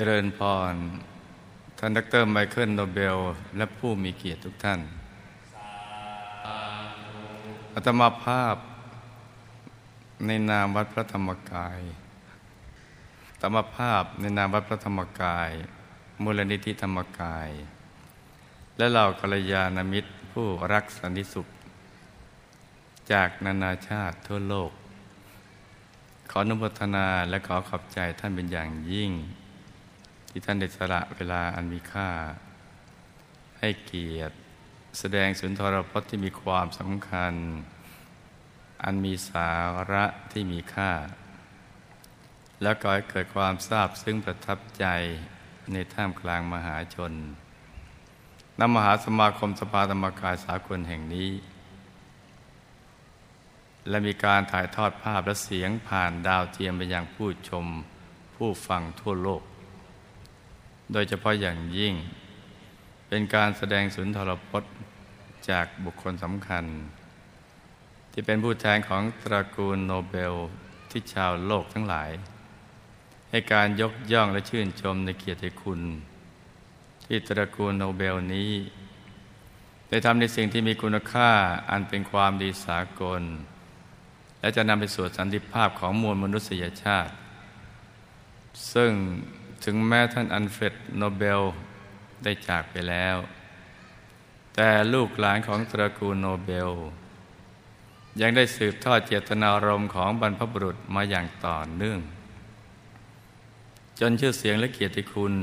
จริญพร ท่านดรไมเคิลโนเบล และผู้มีเกียรติทุกท่านอาตมาภาพในนามวัดพระธรรมกายธรรมภาพในนามวัดพระธรรมกาย มูลนิธิธรรมกาย และเหล่ากัลยาณมิตรผู้รักสันติสุข จากนานาชาติทั่วโลก ขออนุโมทนาและขอขอบใจท่านเป็นอย่างยิ่ง ที่ท่านได้สละเวลาอันมีค่า ให้เกียรติ แสดงสุนทรพจน์ที่มีความสำคัญ อันมีสาระที่มีค่า และก่อให้เกิดความทราบซึ่งประทับใจในท่ามกลางมหาชนนำมหาสมาคมสภาธรรมกายสากลแห่งนี้ และมีการถ่ายทอดภาพและเสียงผ่านดาวเทียมไปยังผู้ชมผู้ฟังทั่วโลก โดยเฉพาะอย่างยิ่ง เป็นการแสดงสุนทรพจน์จากบุคคลสำคัญ ที่เป็นผู้แทนของตระกูลโนเบลที่ชาวโลกทั้งหลาย ให้การยกย่องและชื่นชมในเกียรติคุณ ที่ตระกูลโนเบลนี้ได้ทำในสิ่งที่มีคุณค่าอันเป็นความดีสากล และจะนำไปสู่สันติภาพของมวลมนุษยชาติ ซึ่ง ถึงแม้ท่านอัลเฟรดโนเบลได้จากไปแล้ว แต่ลูกหลานของตระกูลโนเบล ยังได้สืบทอดเจตนารมณ์ของบรรพบุรุษมาอย่างต่อเนื่อง จนชื่อเสียงและเกียรติคุณ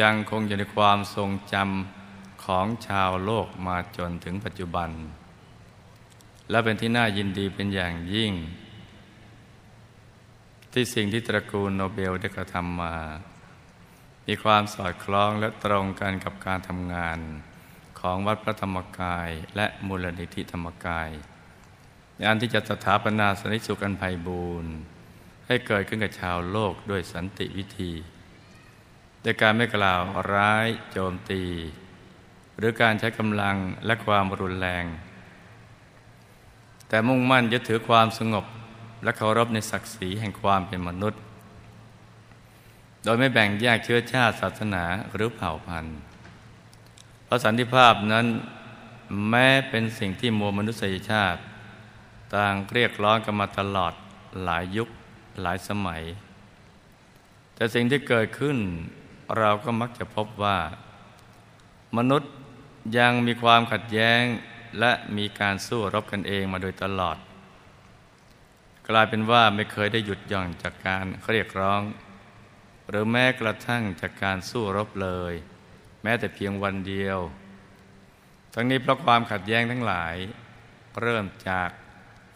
ยังคงอยู่ในความทรงจำของชาวโลกมาจนถึงปัจจุบัน และเป็นที่น่ายินดีเป็นอย่างยิ่ง ที่สิ่งที่ตระกูลโนเบลได้กระทำมา มีความสอดคล้องและตรงกันกับการทำงานของวัดพระธรรมกายและมูลนิธิธรรมกายในอันที่จะสถาปนาสนิสุกันภัยบูรณ์ให้เกิดขึ้นกับชาวโลกด้วยสันติวิธีโดยการไม่กล่าวร้ายโจมตี หรือการใช้กำลังและความรุนแรง แต่มุ่งมั่นยึดถือความสงบและเคารพในศักดิ์ศรีแห่งความเป็นมนุษย์ โดยไม่แบ่งแยกเชื้อชาติศาสนาหรือเผ่าพันธุ์เพราะสันติภาพนั้นแม้เป็นสิ่งที่มวลมนุษยชาติ ต่างเรียกร้องกันมาตลอดหลายยุคหลายสมัย แต่สิ่งที่เกิดขึ้นเราก็มักจะพบว่า มนุษย์ยังมีความขัดแย้งและมีการสู้รบกันเองมาโดยตลอด กลายเป็นว่าไม่เคยได้หยุดหย่อนจากการเรียกร้อง หรือแม้กระทั่งจากการสู้รบเลย แม้แต่เพียงวันเดียว ทั้งนี้เพราะความขัดแย้งทั้งหลาย เริ่มจาก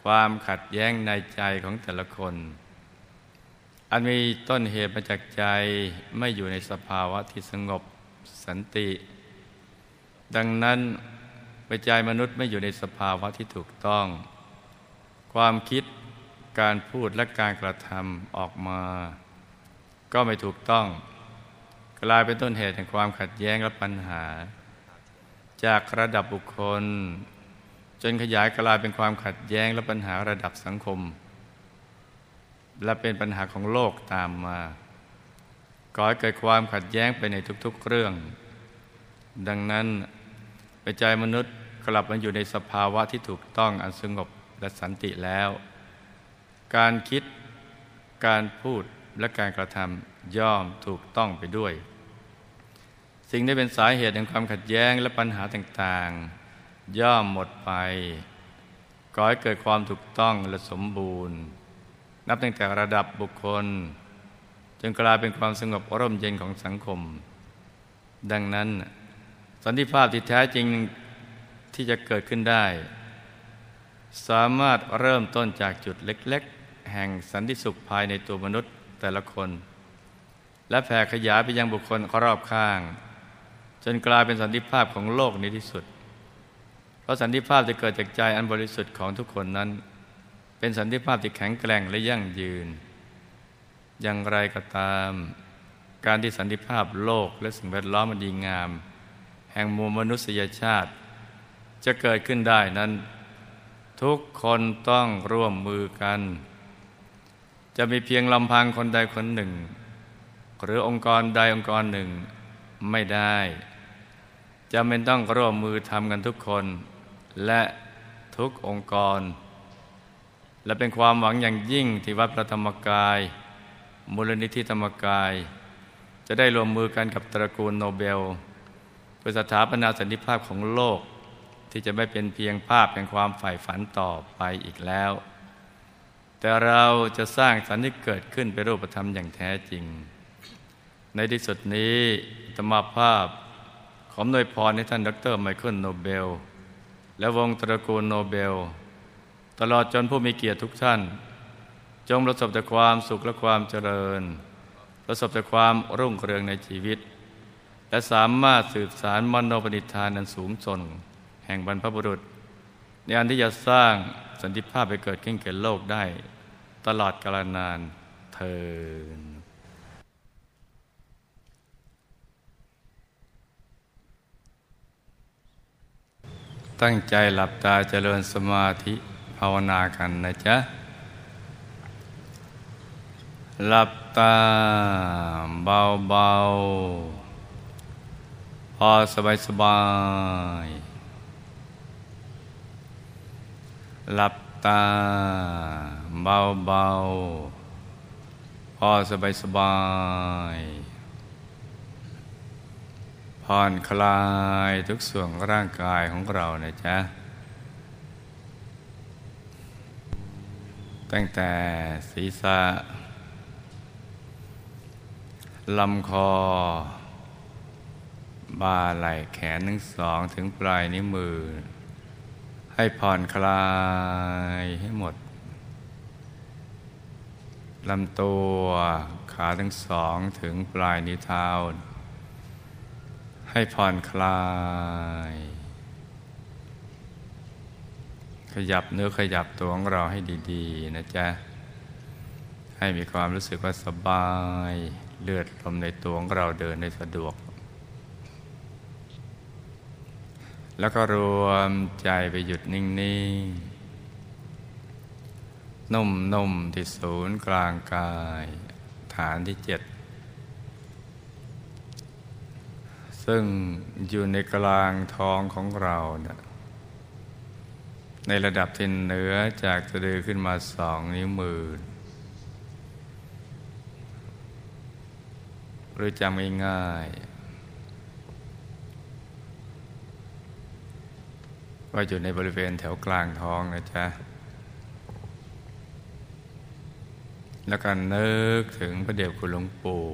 ความขัดแย้งในใจของแต่ละคน อันมีต้นเหตุมาจากใจไม่อยู่ในสภาวะที่สงบสันติ ดังนั้นไปใจมนุษย์ไม่อยู่ในสภาวะที่ถูกต้อง ความคิดการพูดและการกระทำออกมา ก็ไม่ถูกต้อง กลายเป็นต้นเหตุแห่งความขัดแย้งและปัญหา จากระดับบุคคล จนขยายกลายเป็นความขัดแย้งและปัญหาระดับสังคม และเป็นปัญหาของโลกตามมาก่อให้เกิดความขัดแย้งไปในทุกๆเรื่อง ดังนั้นปใจจัยมนุษย์กลับมาอยู่ในสภาวะที่ถูกต้องอันสงบและสันติแล้ว การคิด การพูด และการกระทำย่อมถูกต้องไปด้วย สิ่งที่เป็นสาเหตุแห่งความขัดแย้งและปัญหาต่างๆ ย่อมหมดไปก่อให้เกิดความถูกต้องและสมบูรณ์ นับตั้งแต่ระดับบุคคล จนกลายเป็นความสงบร่มเย็นของสังคม ดังนั้น สันติภาพที่แท้จริงที่จะเกิดขึ้นได้ สามารถเริ่มต้นจากจุดเล็ก ๆ แห่งสันติสุขภายในตัวมนุษย์ แต่ละคน และแผ่ขยายไปยังบุคคลรอบข้าง จนกลายเป็นสันติภาพของโลกในที่สุด เพราะสันติภาพที่เกิดจากใจอันบริสุทธิ์ของทุกคนนั้น เป็นสันติภาพที่แข็งแกร่งและยั่งยืน อย่างไรก็ตาม การที่สันติภาพโลกและสิ่งแวดล้อมมันดีงาม แห่งมวลมนุษยชาติ จะเกิดขึ้นได้นั้น ทุกคนต้องร่วมมือกัน จะมีเพียงลำพังคนใดคนหนึ่ง หรือองค์กรใดองค์กรหนึ่งไม่ได้จำเป็นต้องร่วมมือทำกันทุกคน และทุกองค์กร และเป็นความหวังอย่างยิ่งที่วัดพระธรรมกาย มูลนิธิธรรมกาย จะได้ร่วมมือกันกับตระกูลโนเบลเพื่อสถาปนาสันติภาพของโลกที่จะไม่เป็นเพียงภาพแห่งความใฝ่ฝันต่อไปอีกแล้ว แต่เราจะสร้างสันติเกิดขึ้นเป็นรูปธรรมอย่างแท้จริง ในที่สุดนี้อาตมภาพขออำนวยพรให้ท่านดรไมเคิลโนเบล และวงศ์ตระกูลโนเบล ตลอดจนผู้มีเกียรติทุกท่าน จงประสบแต่ความสุขและความเจริญ ประสบแต่ความรุ่งเรืองในชีวิต และสามารถสืบสารมโนปณิธานนันสูงส่งแห่งบรรพบุรุษ ในอันที่จะสร้าง สันติภาพไปเกิดขึ้นแก่โลกได้ ตลอดกาลนานเทินตั้งใจหลับตาเจริญสมาธิภาวนากันนะจ๊ะ หลับตาเบาๆ พอสบายสบาย หลับตาเบาๆพอสบายสบายผ่อนคลายทุกส่วนร่างกายของเรานะจ๊ะ ตั้งแต่ศีรษะลำคอ บ่าไหล่แขนทั้งสองถึงปลายนิ้วมือ ให้ผ่อนคลายให้หมดลำตัวขาทั้งสองถึงปลายนิ้วเท้า ให้ผ่อนคลาย ขยับเนื้อขยับตัวของเราให้ดีๆ นะจ๊ะ ให้มีความรู้สึกว่าสบาย เลือดลมในตัวของเราเดินได้สะดวก แล้วก็รวมใจไปหยุดนิ่ง ๆ นุ่ม ๆ ที่ศูนย์กลางกาย ฐานที่เจ็ด ซึ่งอยู่ในกลางท้องของเรานะในระดับที่เหนือจากสะดือขึ้นมาสองนิ้วมือหรือจำง่ายๆ ว่าอยู่ในบริเวณแถวกลางท้องนะจ๊ะ แล้วก็นึกถึงพระเดชคุณหลวงปู่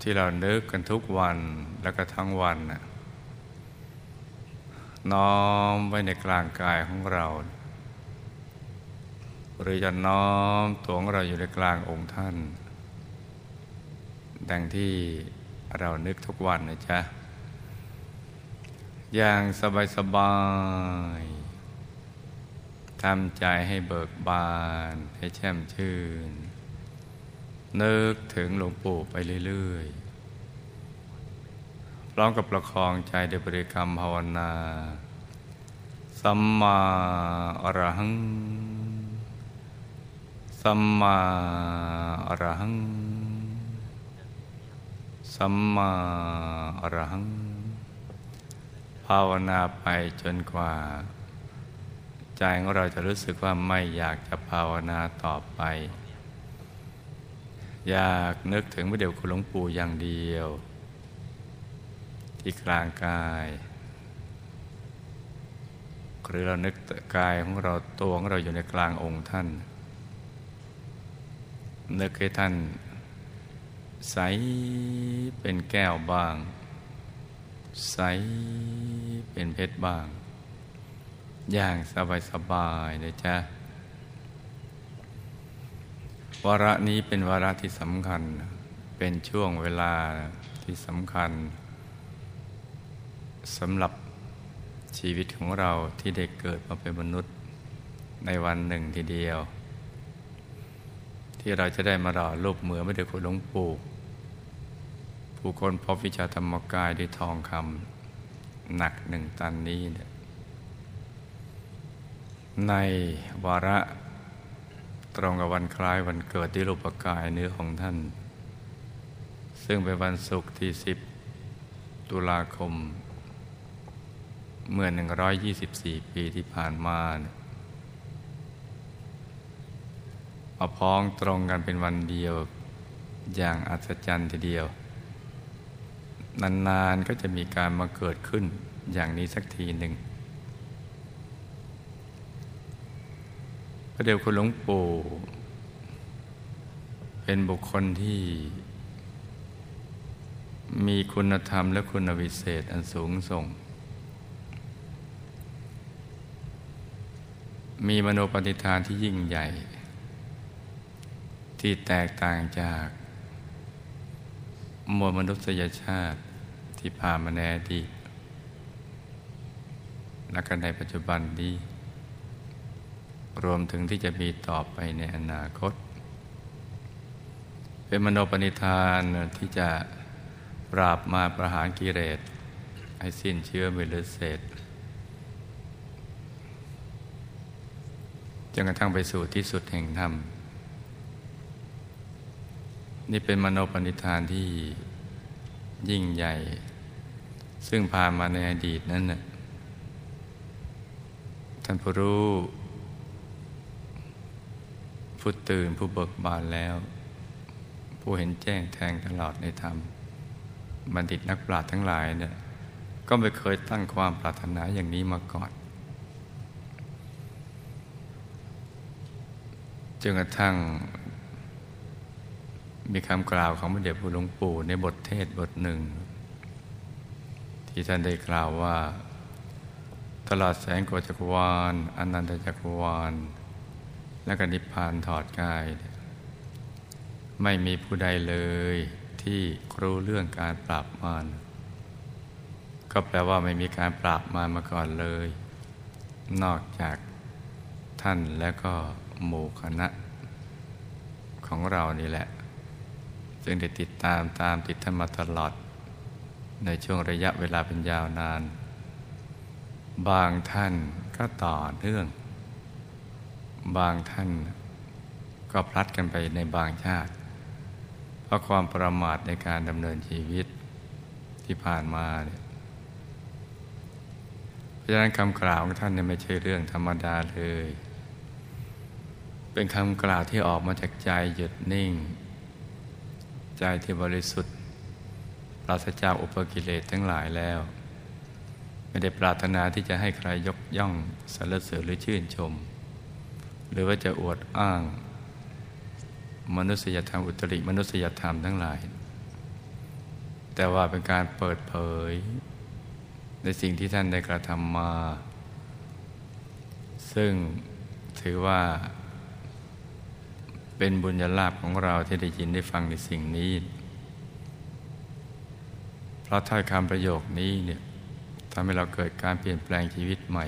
ที่เรานึกกันทุกวันแล้วก็ทั้งวันนะน้อมไว้ในกลางกายของเรา หรือจะน้อมตัวของเราอยู่ในกลางองค์ท่าน ดังที่เรานึกทุกวันนะจ๊ะ อย่างสบายสบายทำใจให้เบิกบาน ให้แช่มชื่น นึกถึงหลวงปู่ไปเรื่อยๆ พร้อมกับประคองใจด้วยบริกรรมภาวนา สัมมาอรหัง สัมมาอรหัง สัมมาอรหัง ภาวนาไปจนกว่า ใจของเราจะรู้สึกว่าไม่อยากจะภาวนาต่อไป อยากนึกถึงพระเดชคุณหลวงปู่อย่างเดียว ที่กลางกายหรือเรานึกกายของเราตัวของเราอยู่ในกลางองค์ท่าน นึกให้ท่านใสเป็นแก้วบ้าง ใสเป็นเพชรบ้าง อย่างสบายสบายนะจ๊ะวาระนี้เป็นวาระที่สำคัญ เป็นช่วงเวลาที่สำคัญสำหรับชีวิตของเราที่ได้เกิดมาเป็นมนุษย์ในวันหนึ่งทีเดียว ที่เราจะได้มาหล่อรูปเหมือนพระเดชคุณหลวงปู่ ผู้คนพบวิชาธรรมกายด้วยทองคำหนักหนึ่งตันนี้ในวาระตรงกับวันคล้ายวันเกิดที่รูปกายเนื้อของท่าน ซึ่งเป็นวันศุกร์ที่ 10 ตุลาคม เมื่อ 124 ปีที่ผ่านมามาพ้องตรงกันเป็นวันเดียวอย่างอัศจรรย์ทีเดียว นานๆก็จะมีการมาเกิดขึ้นอย่างนี้สักทีหนึ่งพระเดวคุณหลวงปู่เป็นบุคคลที่ มีคุณธรรมและคุณวิเศษอันสูงส่ง มีมโนปฏิทานที่ยิ่งใหญ่ ที่แตกต่างจากมวลมนุษยชาติ ที่ผ่านมาในอดีตและกันในปัจจุบันนี้ รวมถึงที่จะมีต่อไปในอนาคต เป็นมโนปณิธานที่จะปราบมาประหารกิเลสให้สิ้นเชื้อม่เลเศษจนกระทั่งไปสู่ที่สุดแห่งธรรม นี่เป็นมโนปณิธานที่ยิ่งใหญ่ ซึ่งผ่านมาในอดีตนั้นนะท่านผู้รู้ผู้ตื่นผู้เบิกบานแล้ว ผู้เห็นแจ้งแทงตลอดในธรรมบัณฑิตนักปราชญ์ทั้งหลายเนี่ยก็ไม่เคยตั้งความปรารถนาอย่างนี้มาก่อนจนกระทั่ง มีคำกล่าวของพระเดชพระหลวงปู่ในบทเทศบทหนึ่ง ที่ท่านได้กล่าวว่า ตลอดแสงโกจักรวาลอนันตจักรวาล และก็นิพพานถอดกาย ไม่มีผู้ใดเลยที่รู้เรื่องการปราบมารก็แปลว่าไม่มีการปราบมารมาก่อนเลย นอกจากท่านและก็หมู่คณะ ของเรานี่แหละซึ่งได้ติดตามตามติดท่านมาตลอด ในช่วงระยะเวลาเป็นยาวนาน บางท่านก็ต่อเนื่อง บางท่านก็พลัดกันไปในบางชาติ เพราะความประมาทในการดำเนินชีวิตที่ผ่านมาเนี่ยเพราะฉะนั้นคำกล่าวของท่านเนี่ยไม่ใช่เรื่องธรรมดาเลย เป็นคำกล่าวที่ออกมาจากใจหยุดนิ่ง ใจที่บริสุทธิ์ ปราศจากอุปกิเลสทั้งหลายแล้ว ไม่ได้ปรารถนาที่จะให้ใครยกย่องสรรเสริญหรือชื่นชม หรือว่าจะอวดอ้าง มนุษยธรรมอุตริมนุษยธรรมทั้งหลาย แต่ว่าเป็นการเปิดเผย ในสิ่งที่ท่านได้กระทำมา ซึ่งถือว่าเป็นบุญญาลาภของเราที่ได้ยินได้ฟังในสิ่งนี้ เพราะถ้อยคำประโยคนี้เนี่ยทำให้เราเกิดการเปลี่ยนแปลงชีวิตใหม่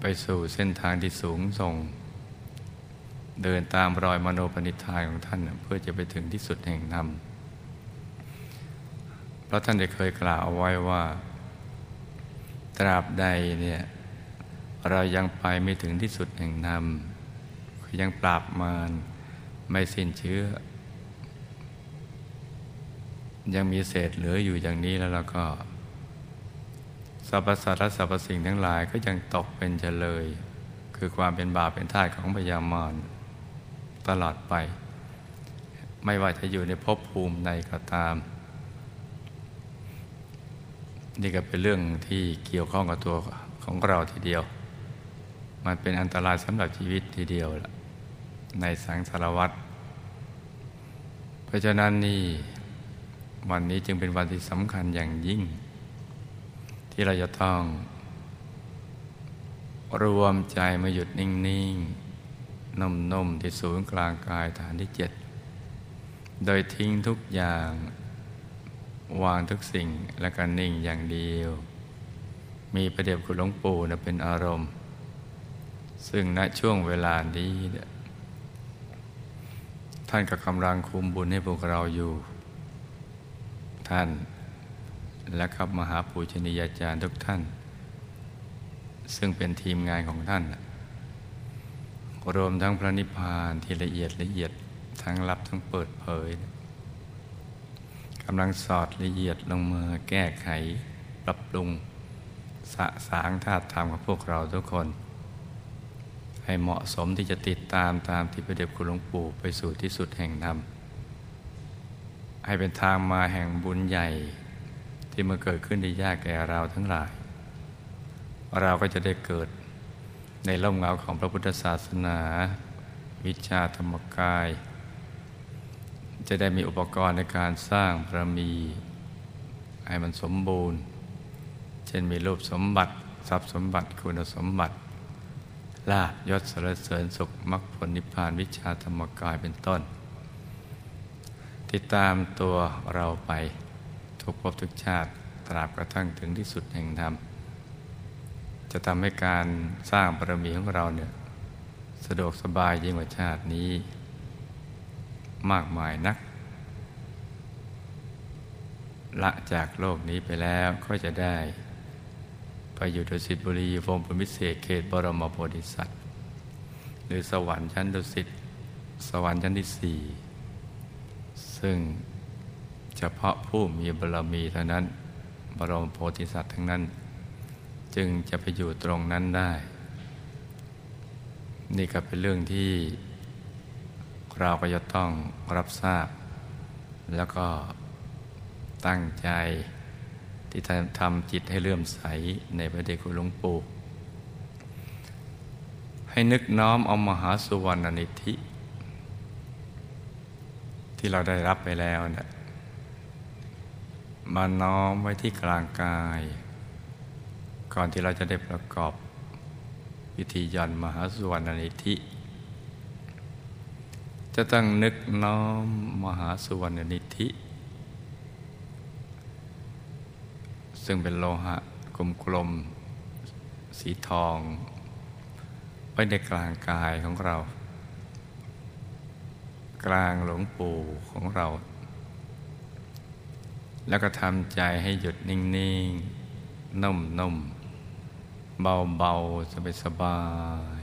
ไปสู่เส้นทางที่สูงส่ง เดินตามรอยมโนปณิธานของท่าน เพื่อจะไปถึงที่สุดแห่งธรรมเพราะท่านได้เคยกล่าวเอาไว้ว่า ตราบใดเนี่ยเรายังไปไม่ถึงที่สุดแห่งธรรมคือยังปราบมารไม่สิ้นเชื้อ ยังมีเศษเหลืออยู่อย่างนี้แล้วเราก็สรรพสัตว์และสรรพสิ่งทั้งหลายก็ยังตกเป็นเฉลย คือความเป็นบาปเป็นท่าของพยามารตลอดไป ไม่ว่าจะอยู่ในภพภูมิใดก็ตาม นี่ก็เป็นเรื่องที่เกี่ยวข้องกับตัวของเราทีเดียว มันเป็นอันตรายสำหรับชีวิตทีเดียวละในสังสารวัตรเพราะฉะนั้นนี่ วันนี้จึงเป็นวันที่สำคัญอย่างยิ่ง ที่เราจะต้อง รวมใจมาหยุดนิ่งๆนุ่มๆที่ศูนย์กลางกายฐานที่เจ็ดโดยทิ้งทุกอย่างวางทุกสิ่งและกันนิ่งอย่างเดียว มีประเดี๋ยวคุณหลวงปู่นะเป็นอารมณ์ ซึ่งณช่วงเวลานี้ท่านก็กำลังคุมบุญให้พวกเราอยู่ ท่าน และครับมหาปูชนียาจารย์ทุกท่าน ซึ่งเป็นทีมงานของท่าน รวมทั้งพระนิพพานที่ละเอียดละเอียดทั้งลับทั้งเปิดเผยกำลังสอดละเอียดลงมือแก้ไข ปรับปรุง สะสางธาตุธรรมของพวกเราทุกคน ให้เหมาะสมที่จะติดตามตามที่พระเดชคุณหลวงปู่ไปสู่ที่สุดแห่งธรรม ให้เป็นทางมาแห่งบุญใหญ่ ที่มาเกิดขึ้นได้ยากแก่เราทั้งหลาย เราก็จะได้เกิดในร่มเงาของพระพุทธศาสนา วิชาธรรมกาย จะได้มีอุปกรณ์ในการสร้างพระมี ให้มันสมบูรณ์ เช่นมีรูปสมบัติ ทรัพย์สมบัติคุณสมบัติลาบยศสรเสริญสุขมรรคผลนิพพานวิชาธรรมกายเป็นต้น ติดตามตัวเราไป ทุกภพทุกชาติตราบกระทั่งถึงที่สุดแห่งธรรม จะทำให้การสร้างบารมีของเราเนี่ยสะดวกสบายยิ่งกว่าชาตินี้ มากมายนัก ละจากโลกนี้ไปแล้วก็จะได้ ไปอยู่ดุสิตบุรีวงศ์มิเศษเขตบรมโพธิสัตว์ หรือสวรรค์ชั้นดุสิตสวรรค์ชั้นที่สี่ ซึ่งเฉพาะผู้มีบารมีเท่านั้น บรมโพธิสัตว์ทั้งนั้น จึงจะไปอยู่ตรงนั้นได้ นี่ก็เป็นเรื่องที่เราก็จะต้องรับทราบ แล้วก็ตั้งใจที่จะทำจิตให้เลื่อมใสในพระเดชคุณหลวงปู่ให้นึกน้อมเอามหาสุวรรณนิธิ ที่เราได้รับไปแล้วนะมาน้อมไว้ที่กลางกาย ก่อนที่เราจะได้ประกอบพิธียันมหาสุวรรณนิธิ จะต้องนึกน้อมมหาสุวรรณนิธิ ซึ่งเป็นโลหะกลมๆสีทอง ไว้ในกลางกายของเรา กลางหลวงปู่ของเรา แล้วก็ทำใจให้หยุดนิ่งๆ นุ่มๆ เบาเบาสบายสบาย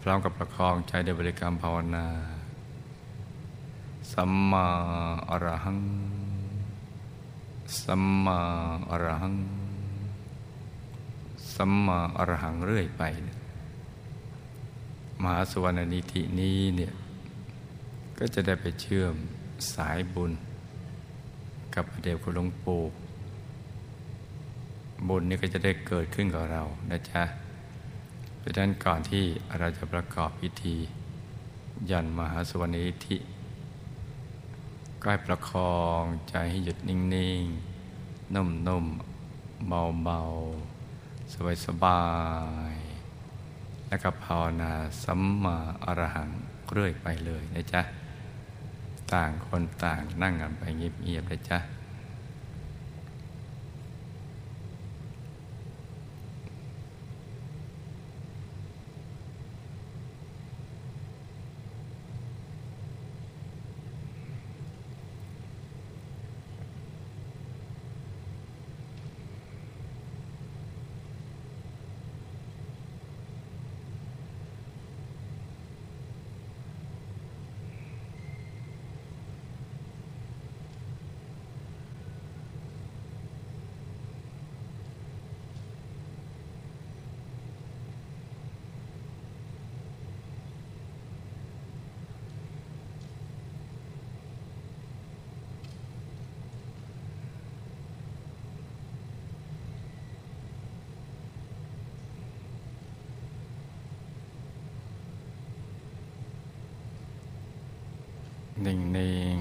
พร้อมกับประคองใจด้วยบริกรรมภาวนา สัมมาอรหัง สัมมาอรหัง สัมมาอรหังเรื่อยไป มหาสุวรรณนิธินี้เนี่ยก็จะได้ไปเชื่อมสายบุญ กับเดชคุณหลวงปู่บุญนี้ก็จะได้เกิดขึ้นกับเรานะจ๊ะเพราะฉะนั้นก่อนที่เราจะประกอบพิธี ยันมหาสุวรรณนิธิก็ให้ประคองใจให้หยุดนิ่งๆนุ่มๆเบาๆสบายๆ แล้วก็ภาวนาสัมมาอรหังเรื่อยไปเลยนะจ๊ะ ต่างคนต่างนั่งกันไปเงียบๆนะจ๊ะ นิ่งนิ่ง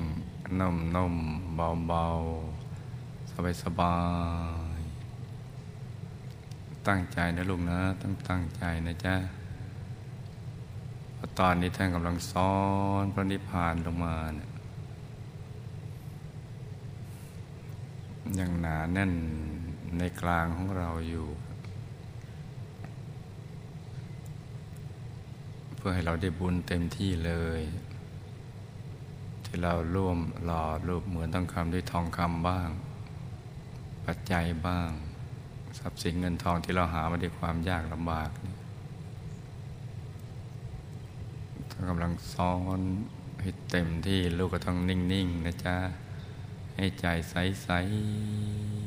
นุ่มนุ่มเบาเบาสบายสบายตั้งใจนะลูกนะ ต้องตั้งใจนะจ๊ะเพราะตอนนี้ท่านกำลังซ้อนพระนิพพานลงมาเนี่ยยังหนาแน่นในกลางของเราอยู่ เพื่อให้เราได้บุญเต็มที่เลย ที่เราร่วมหล่อรูปเหมือนต้องคำด้วยทองคำบ้าง ปัจจัยบ้าง ทรัพย์สินเงินทองที่เราหามาด้วยความยากลำบากถ้ากำลังซ้อนให้เต็มที่ลูกก็ต้องนิ่ง ๆ นะจ๊ะ ให้ใจใส ๆ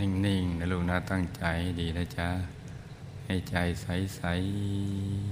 นิ่งๆนะลูกนะตั้งใจดีนะจ๊ะ ให้ใจใส ๆ